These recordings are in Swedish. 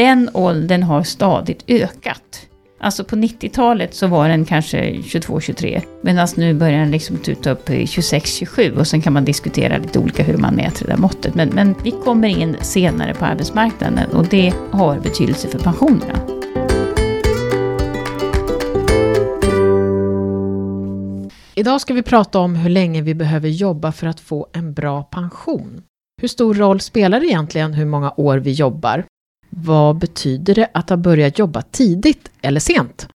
den åldern har stadigt ökat. Alltså på 90-talet så var den kanske 22-23. Medan nu börjar den liksom tuta upp i 26-27 och sen kan man diskutera lite olika hur man mäter det där måttet. Men, men vi kommer in senare på arbetsmarknaden och det har betydelse för pensionerna. Idag ska vi prata om hur länge vi behöver jobba för att få en bra pension. Hur stor roll spelar det egentligen hur många år vi jobbar? Vad betyder det att ha börjat jobba tidigt eller sent?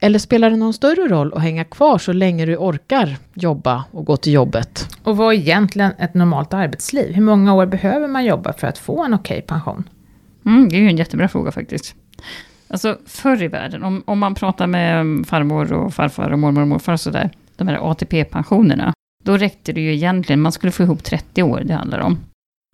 Eller spelar det någon större roll att hänga kvar så länge du orkar jobba och gå till jobbet? Och vad är egentligen ett normalt arbetsliv? Hur många år behöver man jobba för att få en okej okay pension? Mm, det är ju en jättebra fråga faktiskt. Alltså förr i världen, om, om man pratar med farmor och farfar och mormor och morfar och sådär, de här ATP-pensionerna, då räckte det ju egentligen, man skulle få ihop 30 år det handlar om.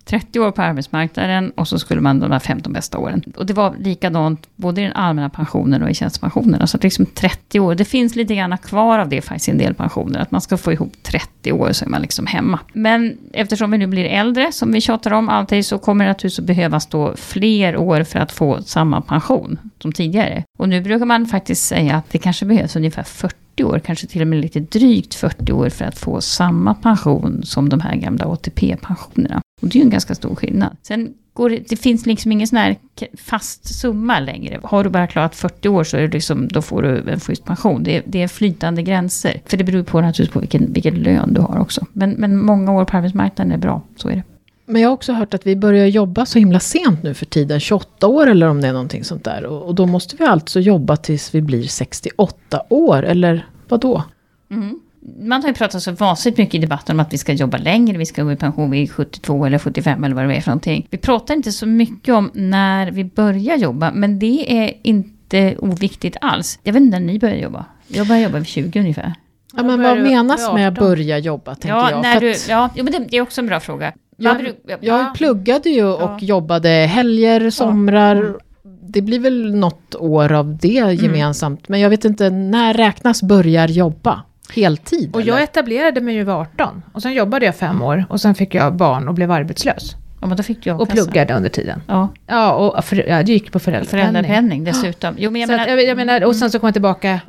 30 år på arbetsmarknaden och så skulle man de här 15 bästa åren. Och det var likadant både i den allmänna pensionen och i tjänstepensionen. Så att liksom 30 år, det finns lite grann kvar av det faktiskt i en del pensioner. Att man ska få ihop 30 år så är man liksom hemma. Men eftersom vi nu blir äldre, som vi tjatar om alltid, så kommer det naturligtvis att behövas då fler år för att få samma pension som tidigare. Och nu brukar man faktiskt säga att det kanske behövs ungefär 40 år, kanske till och med lite drygt 40 år för att få samma pension som de här gamla ATP-pensionerna. Och det är ju en ganska stor skillnad. Sen går det, det finns liksom ingen sån här fast summa längre. Har du bara klarat 40 år så är det liksom, då får du en schysst pension. Det är, det är flytande gränser. För det beror på naturligtvis på vilken, vilken lön du har också. Men, men många år på arbetsmarknaden är bra, så är det. Men jag har också hört att vi börjar jobba så himla sent nu för tiden, 28 år eller om det är någonting sånt där. Och, och då måste vi alltså jobba tills vi blir 68 år, eller vad då? Mm man har ju pratat så vansinnigt mycket i debatten om att vi ska jobba längre, vi ska gå i pension vid 72 eller 75 eller vad det är för någonting. Vi pratar inte så mycket om när vi börjar jobba, men det är inte oviktigt alls. Jag vet inte när ni börjar jobba. Jag börjar jobba vid 20 ungefär. Ja, men vad menas med att börja jobba, tänker ja, jag? När du, ja, men det, det, är också en bra fråga. Jag, jag, jag pluggade ju och ja. jobbade helger, somrar. Mm. Det blir väl något år av det mm. gemensamt. Mm. Men jag vet inte, när räknas börjar jobba? Heltid? Och eller? jag etablerade mig ju vid 18. Och sen jobbade jag fem år. Och sen fick jag barn och blev arbetslös. Ja, men då fick jag och pluggade under tiden. Ja, ja och för, jag gick på föräldrapenning. Föräldrapenning dessutom. Jo, men jag, menar, jag, jag menar, och sen så kom jag tillbaka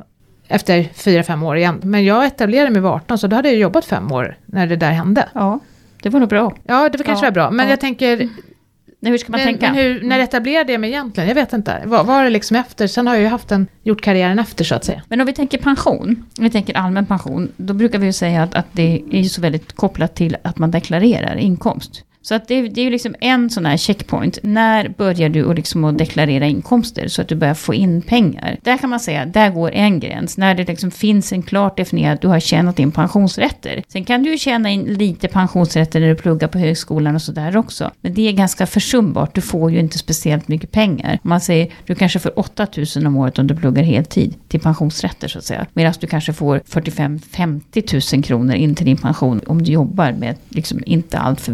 efter fyra, fem år igen. Men jag etablerade mig vid 18, så då hade jag jobbat fem år när det där hände. Ja, det var nog bra. Ja, det var kanske ja, var bra. Men ja. jag tänker, hur ska man men, tänka? Men hur, när etablerade jag mig egentligen? Jag vet inte. Vad var det liksom efter? Sen har jag ju haft en, gjort karriären efter så att säga. Men om vi tänker pension, om vi tänker allmän pension, då brukar vi ju säga att, att det är så väldigt kopplat till att man deklarerar inkomst. Så att det, det är ju liksom en sån här checkpoint. När börjar du att liksom att deklarera inkomster så att du börjar få in pengar? Där kan man säga, där går en gräns. När det liksom finns en klart definierad, du har tjänat in pensionsrätter. Sen kan du ju tjäna in lite pensionsrätter när du pluggar på högskolan och sådär också. Men det är ganska försumbart, du får ju inte speciellt mycket pengar. Man säger, du kanske får 8000 om året om du pluggar heltid till pensionsrätter så att säga. Medan du kanske får 45-50 000 kronor in till din pension om du jobbar med liksom inte allt för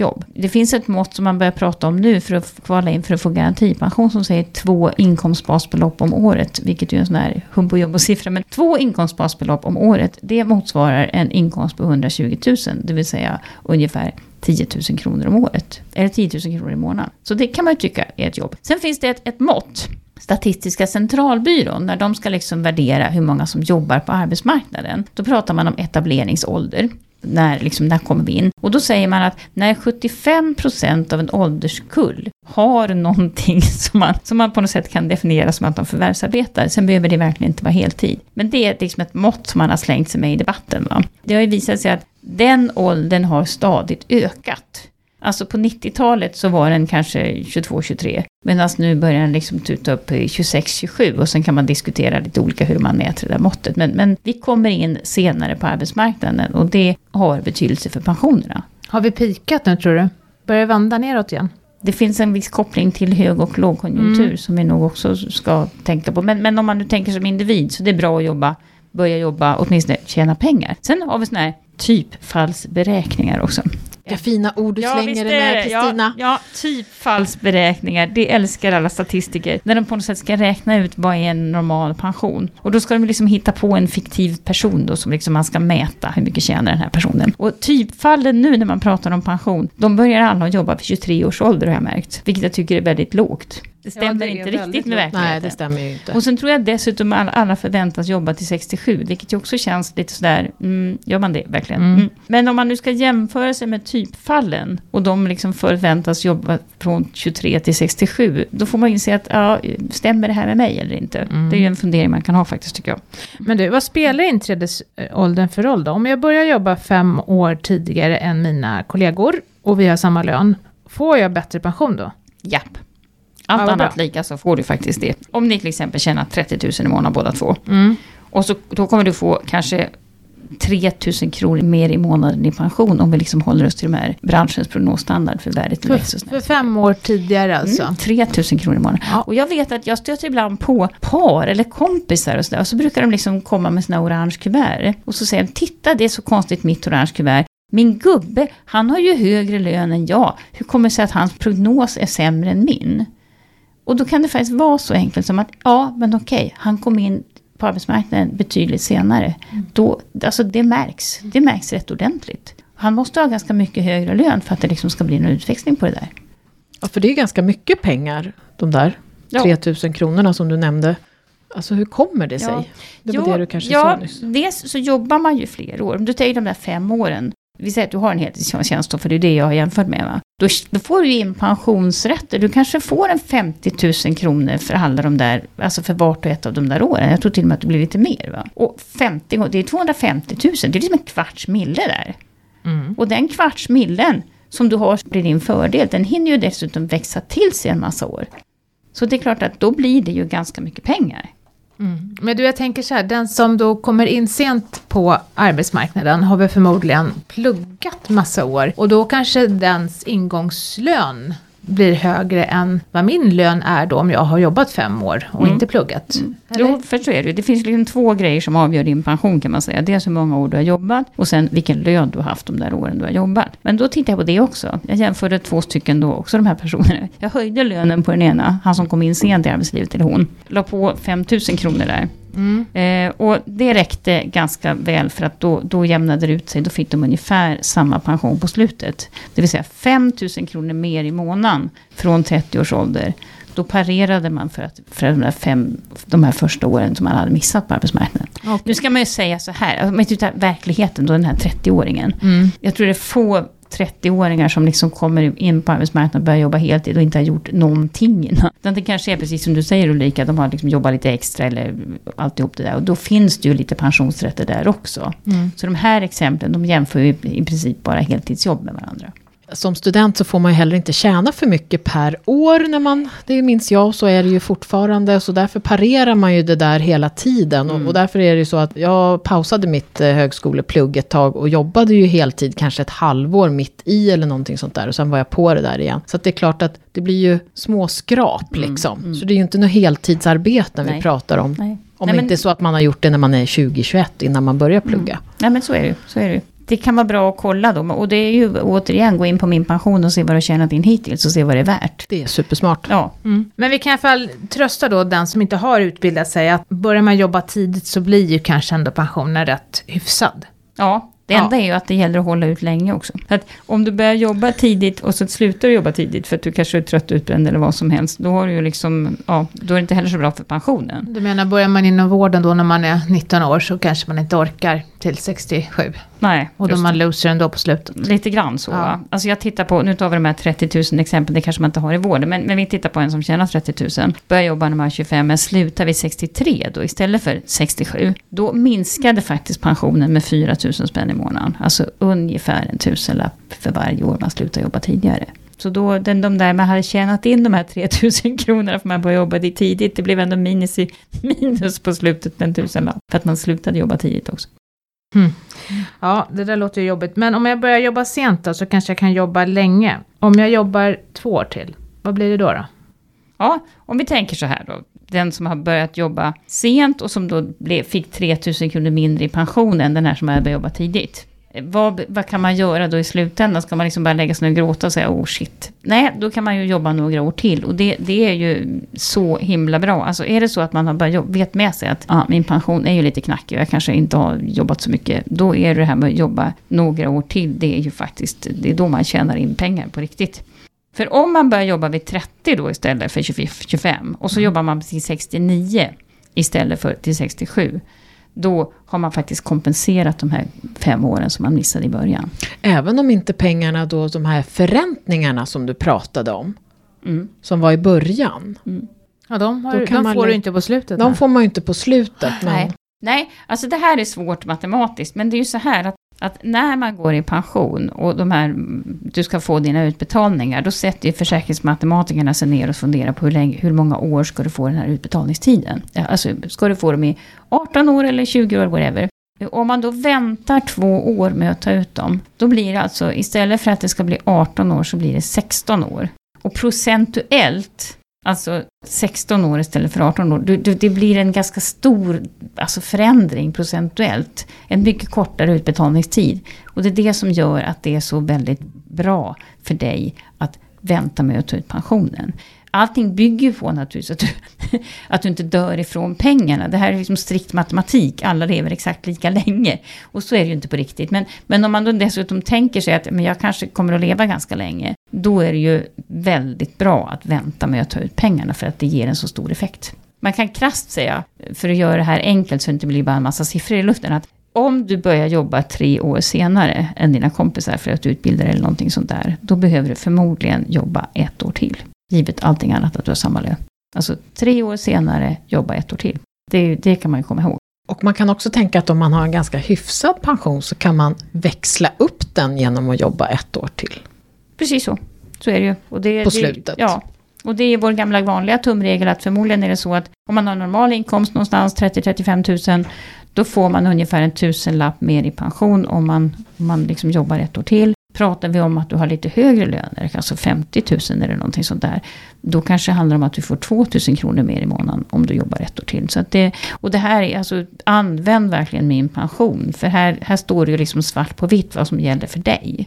jobb. Det finns ett mått som man börjar prata om nu för att kvala in för att få garantipension som säger två inkomstbasbelopp om året. Vilket ju är en sån här humbo siffra Men två inkomstbasbelopp om året, det motsvarar en inkomst på 120 000. Det vill säga ungefär 10 000 kronor om året. Eller 10 000 kronor i månaden. Så det kan man ju tycka är ett jobb. Sen finns det ett, ett mått. Statistiska centralbyrån, när de ska liksom värdera hur många som jobbar på arbetsmarknaden. Då pratar man om etableringsålder när, liksom, när kommer vi in? Och då säger man att när 75% av en ålderskull har någonting som man, som man på något sätt kan definiera som att de förvärvsarbetar, sen behöver det verkligen inte vara heltid. Men det är liksom ett mått som man har slängt sig med i debatten. Va? Det har ju visat sig att den åldern har stadigt ökat. Alltså på 90-talet så var den kanske 22-23. Medan nu börjar den liksom tuta upp i 26-27 och sen kan man diskutera lite olika hur man mäter det där måttet. Men, men vi kommer in senare på arbetsmarknaden och det har betydelse för pensionerna. Har vi pikat nu tror du? Börjar det vända neråt igen? Det finns en viss koppling till hög och lågkonjunktur mm. som vi nog också ska tänka på. Men, men om man nu tänker som individ så det är bra att jobba, börja jobba, åtminstone tjäna pengar. Sen har vi sådana här typfallsberäkningar också. Vilka fina ord du ja, slänger dig med, Kristina. Ja, ja, typfallsberäkningar. Det älskar alla statistiker. När de på något sätt ska räkna ut vad är en normal pension. Och då ska de liksom hitta på en fiktiv person då som liksom man ska mäta hur mycket tjänar den här personen. Och typfallen nu när man pratar om pension, de börjar alla jobba vid 23 års ålder har jag märkt. Vilket jag tycker är väldigt lågt. Det stämmer det är inte riktigt med verkligheten. Nej, det stämmer ju inte. Och sen tror jag dessutom att alla förväntas jobba till 67, vilket ju också känns lite sådär, mm, gör man det verkligen? Mm. Mm. Men om man nu ska jämföra sig med typfallen, och de liksom förväntas jobba från 23 till 67, då får man inse att, ja, stämmer det här med mig eller inte? Mm. Det är ju en fundering man kan ha faktiskt, tycker jag. Men du, vad spelar inträdesåldern för roll då? Om jag börjar jobba fem år tidigare än mina kollegor och vi har samma lön, får jag bättre pension då? Japp. Allt Ja, annat bra. lika så får du faktiskt det. Om ni till exempel tjänar 30 000 i månaden båda två, Mm. och så, då kommer du få kanske 3 000 kronor mer i månaden i pension, om vi liksom håller oss till de här branschens prognosstandard för värdet För, för fem år tidigare alltså? Mm, 3 000 kronor i månaden. Ja. Och jag vet att jag stöter ibland på par eller kompisar och sådär. Och så brukar de liksom komma med sina orange kuvert. Och så säger de, titta det är så konstigt mitt orange kuvert. Min gubbe, han har ju högre lön än jag. Hur kommer det sig att hans prognos är sämre än min? Och då kan det faktiskt vara så enkelt som att, ja men okej, han kom in på arbetsmarknaden betydligt senare. Då, alltså det märks, det märks rätt ordentligt. Han måste ha ganska mycket högre lön för att det liksom ska bli någon utväxling på det där. Ja, för det är ganska mycket pengar, de där Ja. 3000 kronorna som du nämnde. Alltså hur kommer det sig? Ja. Det var Jo, det du kanske ja, sa nyss. Dels så jobbar man ju fler år. Om du tänker de där fem åren. Vi säger att du har en heltidstjänst då, för det är det jag har jämfört med. Va? Då, då får du in pensionsrätter. Du kanske får en 50 000 kronor för alla de där, alltså för vart och ett av de där åren. Jag tror till och med att det blir lite mer. Va? Och 50 gånger, det är 250 000, det är liksom en kvarts mille där. Mm. Och den kvarts millen som du har blir din fördel, den hinner ju dessutom växa till sig en massa år. Så det är klart att då blir det ju ganska mycket pengar. Mm. Men du, jag tänker så här, den som då kommer in sent på arbetsmarknaden har väl förmodligen pluggat massa år och då kanske dens ingångslön blir högre än vad min lön är då om jag har jobbat fem år och Mm. inte pluggat. Eller? Jo, för så är det ju. Det finns liksom två grejer som avgör din pension kan man säga. Dels hur många år du har jobbat och sen vilken lön du har haft de där åren du har jobbat. Men då tittar jag på det också. Jag jämförde två stycken då också, de här personerna. Jag höjde lönen på den ena, han som kom in sent i arbetslivet, eller hon. La på 5 000 kronor där. Mm. Eh, och det räckte ganska väl för att då, då jämnade det ut sig. Då fick de ungefär samma pension på slutet. Det vill säga 5 000 kronor mer i månaden från 30 års ålder. Då parerade man för, att, för de, där fem, de här första åren som man hade missat på arbetsmarknaden. Okej. Nu ska man ju säga så här, om man tittar verkligheten då, den här 30-åringen. Mm. Jag tror det är få 30-åringar som liksom kommer in på arbetsmarknaden och börjar jobba heltid och inte har gjort någonting innan. Utan det kanske är precis som du säger Ulrika, de har liksom jobbat lite extra eller alltihop det där. Och då finns det ju lite pensionsrätter där också. Mm. Så de här exemplen, de jämför ju i princip bara heltidsjobb med varandra. Som student så får man ju heller inte tjäna för mycket per år när man, det minns jag, så är det ju fortfarande, så därför parerar man ju det där hela tiden. Och, och därför är det ju så att jag pausade mitt eh, högskoleplugg ett tag och jobbade ju heltid kanske ett halvår mitt i eller någonting sånt där. Och sen var jag på det där igen. Så det är klart att det blir ju små skrap liksom. Så det är ju inte något heltidsarbete vi pratar om. Nej. Om Nej, det men- inte är så att man har gjort det när man är 20-21 innan man börjar plugga. Nej men så är det ju. Så är det ju. Det kan vara bra att kolla då. Och det är ju återigen gå in på min pension och se vad du har tjänat in hittills och se vad det är värt. Det är supersmart. Ja, Mm. Men vi kan i alla fall trösta då den som inte har utbildat sig att börjar man jobba tidigt så blir ju kanske ändå pensionen rätt hyfsad. Ja, det Ja. enda är ju att det gäller att hålla ut länge också. Att om du börjar jobba tidigt och så slutar du jobba tidigt för att du kanske är trött, utbränd eller vad som helst. Då har du liksom, ja, då är det inte heller så bra för pensionen. Du menar börjar man inom vården då när man är 19 år så kanske man inte orkar till 67. Nej, Och då man loser ändå på slutet. Lite grann så. Ja. Alltså jag tittar på, nu tar vi de här 30 000 exempel, det kanske man inte har i vården, men, men vi tittar på en som tjänar 30 000, börjar jobba när man är 25, men slutar vid 63 då istället för 67. Då minskade faktiskt pensionen med 4 000 spänn i månaden. Alltså ungefär en tusenlapp för varje år man slutar jobba tidigare. Så då, den, de där man hade tjänat in de här 3 000 kronorna för man började jobba det tidigt, det blev ändå minus, i, minus på slutet en tusenlapp. För att man slutade jobba tidigt också. Ja, det där låter ju jobbigt. Men om jag börjar jobba sent då så kanske jag kan jobba länge. Om jag jobbar två år till, vad blir det då? då? Ja, om vi tänker så här då. Den som har börjat jobba sent och som då blev, fick 3 000 kronor mindre i pension än den här som har börjat jobba tidigt. Vad, vad kan man göra då i slutändan? Ska man liksom bara lägga sig ner och gråta och säga oh shit? Nej, då kan man ju jobba några år till. Och det, det är ju så himla bra. Alltså är det så att man har börjat jobba, vet med sig att ah, min pension är ju lite knackig och jag kanske inte har jobbat så mycket. Då är det här med att jobba några år till, det är ju faktiskt, det är då man tjänar in pengar på riktigt. För om man börjar jobba vid 30 då istället för 25 och så Mm. jobbar man till 69 istället för till 67. Då har man faktiskt kompenserat de här fem åren som man missade i början. Även om inte pengarna då, de här förräntningarna som du pratade om, Mm. som var i början, Ja, de, har, Då kan de man får du inte på slutet. de nej. får man ju inte på slutet. Men Nej. Nej, alltså det här är svårt matematiskt, men det är ju så här att, att när man går i pension och de här, du ska få dina utbetalningar, då sätter ju försäkringsmatematikerna sig ner och funderar på hur, länge, hur många år ska du få den här utbetalningstiden. Alltså, ska du få dem i 18 år eller 20 år, whatever. Om man då väntar två år med att ta ut dem, då blir det alltså, istället för att det ska bli 18 år, så blir det 16 år. Och procentuellt, alltså 16 år istället för 18 år, det, du, det blir en ganska stor alltså förändring procentuellt. En mycket kortare utbetalningstid. Och det är det som gör att det är så väldigt bra för dig att vänta med att ta ut pensionen. Allting bygger ju på naturligtvis att du, att du inte dör ifrån pengarna. Det här är liksom strikt matematik. Alla lever exakt lika länge. Och så är det ju inte på riktigt. Men, men om man då dessutom tänker sig att men jag kanske kommer att leva ganska länge. Då är det ju väldigt bra att vänta med att ta ut pengarna för att det ger en så stor effekt. Man kan krasst säga, för att göra det här enkelt så det inte blir bara en massa siffror i luften, att om du börjar jobba tre år senare än dina kompisar för att utbilda dig eller någonting sånt där, då behöver du förmodligen jobba ett år till. Givet allting annat att du har samma lön. Alltså tre år senare, jobba ett år till. Det, det kan man ju komma ihåg. Och man kan också tänka att om man har en ganska hyfsad pension så kan man växla upp den genom att jobba ett år till. Precis så. Så är det ju. Och det, På det, slutet. Ja. Och det är vår gamla vanliga tumregel att förmodligen är det så att om man har normal inkomst någonstans 30-35 000 då får man ungefär en tusenlapp mer i pension om man, om man liksom jobbar ett år till. Pratar vi om att du har lite högre löner, alltså 50 000 eller någonting sånt där, då kanske det handlar om att du får 2 000 kronor mer i månaden om du jobbar ett år till. Så det, och det här är alltså, använd verkligen min pension, för här, här står det ju liksom svart på vitt vad som gäller för dig.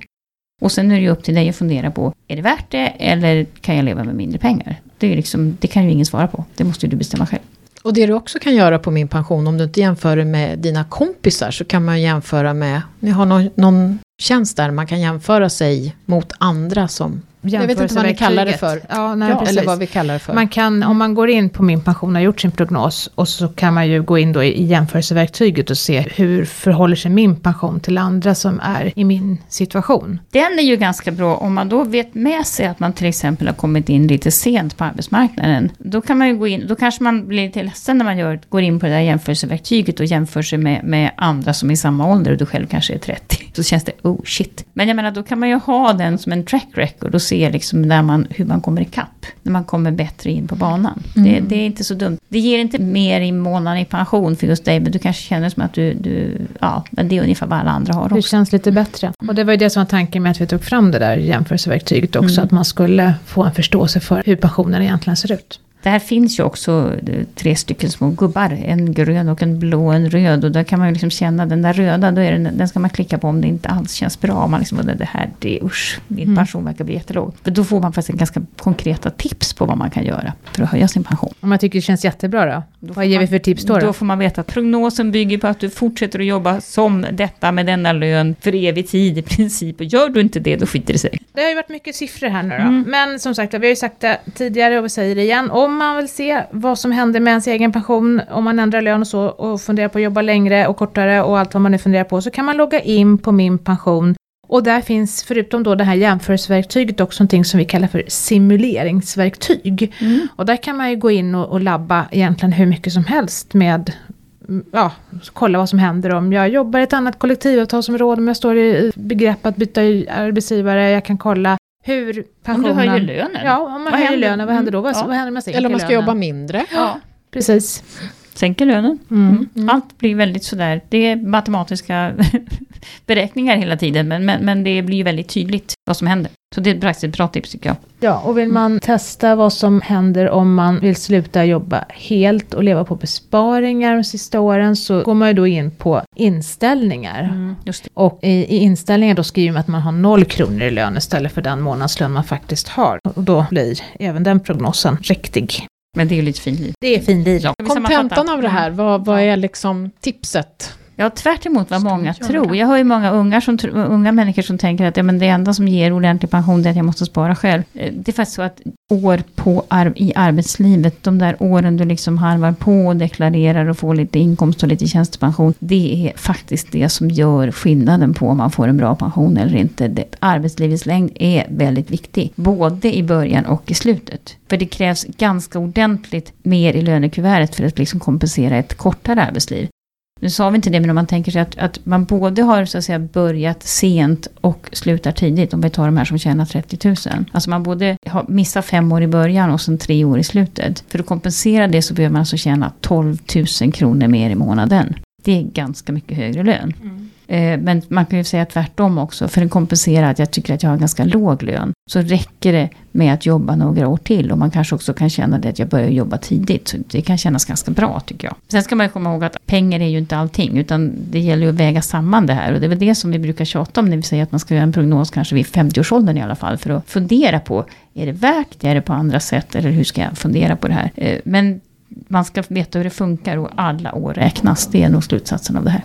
Och sen är det ju upp till dig att fundera på, är det värt det eller kan jag leva med mindre pengar? Det, är liksom, det kan ju ingen svara på, det måste ju du bestämma själv. Och det du också kan göra på min pension, om du inte jämför det med dina kompisar, så kan man jämföra med, ni har någon, någon tjänst där man kan jämföra sig mot andra som, jag vet inte vad ni kallar det för. Ja, nej, ja, eller vad vi kallar det för. Man kan, om man går in på min pension och har gjort sin prognos och så kan man ju gå in då i jämförelseverktyget och se hur förhåller sig min pension till andra som är i min situation. Den är ju ganska bra om man då vet med sig att man till exempel har kommit in lite sent på arbetsmarknaden. Då kan man ju gå in, då kanske man blir lite ledsen när man gör, går in på det där jämförelseverktyget och jämför sig med, med andra som är i samma ålder och du själv kanske är 30. Så känns det, oh shit. Men jag menar, då kan man ju ha den som en track record och se liksom när man, hur man kommer ikapp. När man kommer bättre in på banan. Det, det är inte så dumt. Det ger inte mer i månaden i pension för just dig, men du kanske känner som att du, du ja, men det är ungefär vad alla andra har Det också. känns lite bättre. Och det var ju det som var tanken med att vi tog fram det där jämförelseverktyget också, Mm. att man skulle få en förståelse för hur pensionen egentligen ser ut. Där finns ju också eh, tre stycken små gubbar. En grön och en blå och en röd. Och där kan man ju liksom känna den där röda, då är den, den ska man klicka på om det inte alls känns bra. Om man liksom, det här, det usch, min Mm. pension verkar bli jättelåg. För då får man faktiskt ganska konkreta tips på vad man kan göra för att höja sin pension. Om man tycker det känns jättebra då? Då Vad ger man- vi för tips då? då? Då får man veta att prognosen bygger på att du fortsätter att jobba som detta med denna lön för evig tid i princip. Och gör du inte det, då skiter det sig. Det har ju varit mycket siffror här nu då. Mm. Men som sagt, vi har ju sagt det tidigare och vi säger det igen. Om man vill se vad som händer med ens egen pension, om man ändrar lön och så och funderar på att jobba längre och kortare och allt vad man nu funderar på, så kan man logga in på min pension. Och där finns, förutom då det här jämförelseverktyget, också någonting som vi kallar för simuleringsverktyg. Och där kan man ju gå in och, och labba egentligen hur mycket som helst med mm, Ja, kolla vad som händer om jag jobbar i ett annat kollektivavtalsområde, om jag står i begrepp att byta arbetsgivare, jag kan kolla hur Om pensionen... du höjer lönen. Ja, om man Vad höjer händer? lönen, vad händer då? Vad, Mm, vad händer med Eller om man ska lönen? jobba mindre. Ja. Precis. Sänker lönen. Mm. Mm. Allt blir väldigt sådär, det är matematiska beräkningar hela tiden, men, men, men det blir ju väldigt tydligt vad som händer. Så det är faktiskt ett bra tips tycker jag. Ja, och vill man testa vad som händer om man vill sluta jobba helt och leva på besparingar de sista åren så går man ju då in på inställningar. Just det. Och i, i inställningar då skriver man att man har noll kronor i lön istället för den månadslön man faktiskt har. Och då blir även den prognosen riktig. Men det är ju lite fint liv. Det är fin liv. Ja. Kontentan av det här, vad, vad är liksom tipset Ja, tvärt emot vad många tror. Jag hör ju många unga, som, unga människor som tänker att ja, men det enda som ger ordentlig pension är att jag måste spara själv. Eh, Det är faktiskt så att år på ar- i arbetslivet, de där åren du liksom harvar på och deklarerar och får lite inkomst och lite tjänstepension. Det är faktiskt det som gör skillnaden på om man får en bra pension eller inte. Det, arbetslivets längd är väldigt viktig, både i början och i slutet. För det krävs ganska ordentligt mer i lönekuvertet för att liksom kompensera ett kortare arbetsliv. Nu sa vi inte det, men om man tänker sig att, att man både har så att säga börjat sent och slutar tidigt, om vi tar de här som tjänar 30 000. Alltså man både har missat fem år i början och sen tre år i slutet. För att kompensera det så behöver man alltså tjäna 12 000 kronor mer i månaden. Det är ganska mycket högre lön. Mm. Eh, men man kan ju säga tvärtom också, för den kompenserar att jag tycker att jag har en ganska låg lön, så räcker det med att jobba några år till och man kanske också kan känna det att jag börjar jobba tidigt. Så det kan kännas ganska bra tycker jag. Sen ska man ju komma ihåg att pengar är ju inte allting, utan det gäller ju att väga samman det här. Och det är väl det som vi brukar tjata om när vi säger att man ska göra en prognos kanske vid 50-årsåldern i alla fall, för att fundera på, är det värt det, är det på andra sätt, eller hur ska jag fundera på det här? Eh, men man ska veta hur det funkar och alla år räknas, det är nog slutsatsen av det här.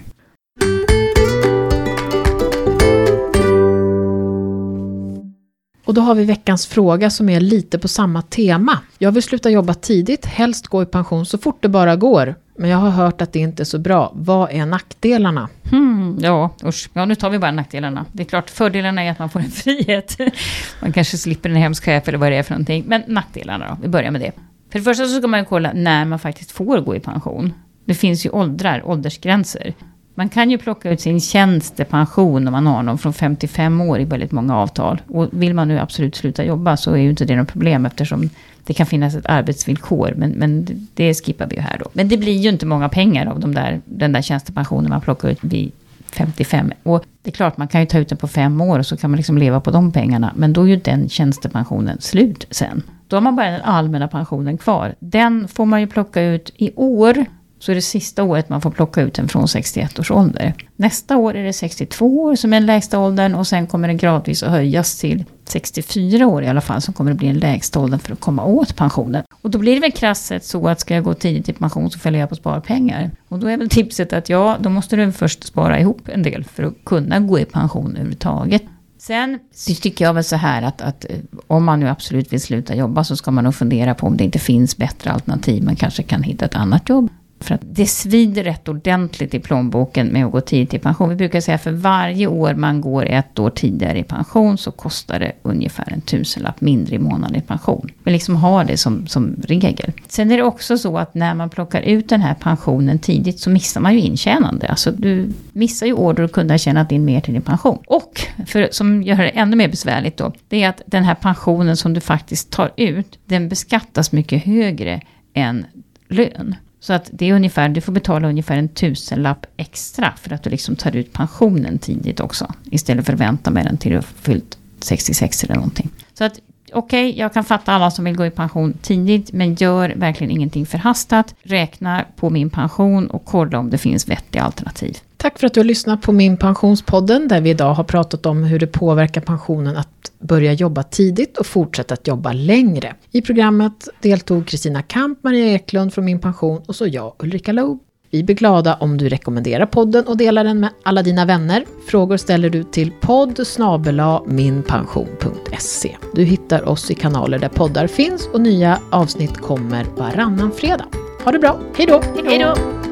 Och då har vi veckans fråga som är lite på samma tema. Jag vill sluta jobba tidigt, helst gå i pension så fort det bara går. Men jag har hört att det inte är så bra. Vad är nackdelarna? Hmm, ja, usch. Ja, nu tar vi bara nackdelarna. Det är klart, fördelarna är att man får en frihet. Man kanske slipper en hemsk chef eller vad det är för någonting. Men nackdelarna då, vi börjar med det. För det första så ska man ju kolla när man faktiskt får gå i pension. Det finns ju åldrar, åldersgränser. Man kan ju plocka ut sin tjänstepension om man har någon från 55 år i väldigt många avtal. Och vill man nu absolut sluta jobba så är ju inte det något problem eftersom det kan finnas ett arbetsvillkor. Men, men det skippar vi ju här då. Men det blir ju inte många pengar av de där, den där tjänstepensionen man plockar ut vid 55. Och det är klart, man kan ju ta ut den på fem år och så kan man liksom leva på de pengarna. Men då är ju den tjänstepensionen slut sen. Då har man bara den allmänna pensionen kvar. Den får man ju plocka ut i år. Så är det sista året man får plocka ut den från 61 års ålder. Nästa år är det 62 år som är den lägsta åldern och sen kommer den gradvis att höjas till 64 år i alla fall som kommer att bli den lägsta åldern för att komma åt pensionen. Och då blir det väl krasst sett så att ska jag gå tidigt i pension så fäller jag på sparpengar. Och då är väl tipset att ja, då måste du först spara ihop en del för att kunna gå i pension överhuvudtaget. Sen så tycker jag väl så här att, att eh, om man nu absolut vill sluta jobba så ska man nog fundera på om det inte finns bättre alternativ. Man kanske kan hitta ett annat jobb. För att det svider rätt ordentligt i plånboken med att gå tidigt i pension. Vi brukar säga för varje år man går ett år tidigare i pension så kostar det ungefär en tusenlapp mindre i månaden i pension. Vi liksom har det som, som regel. Sen är det också så att när man plockar ut den här pensionen tidigt så missar man ju intjänande. Alltså du missar ju år då du kunde ha tjänat in mer till din pension. Och, för, som gör det ännu mer besvärligt då, det är att den här pensionen som du faktiskt tar ut, den beskattas mycket högre än lön. Så att det är ungefär, du får betala ungefär en tusenlapp extra för att du liksom tar ut pensionen tidigt också. Istället för att vänta med den till du har fyllt 66 eller någonting. Så att okej, jag kan fatta alla som vill gå i pension tidigt, men gör verkligen ingenting förhastat. Räkna på min pension och kolla om det finns vettiga alternativ. Tack för att du har lyssnat på min pensionspodden där vi idag har pratat om hur det påverkar pensionen att börja jobba tidigt och fortsätta att jobba längre. I programmet deltog Kristina Kamp, Maria Eklund från Min Pension och så jag, Ulrika Loob. Vi blir glada om du rekommenderar podden och delar den med alla dina vänner. Frågor ställer du till podd minpension.se. Du hittar oss i kanaler där poddar finns och nya avsnitt kommer varannan fredag. Ha det bra, hej då! Hej då!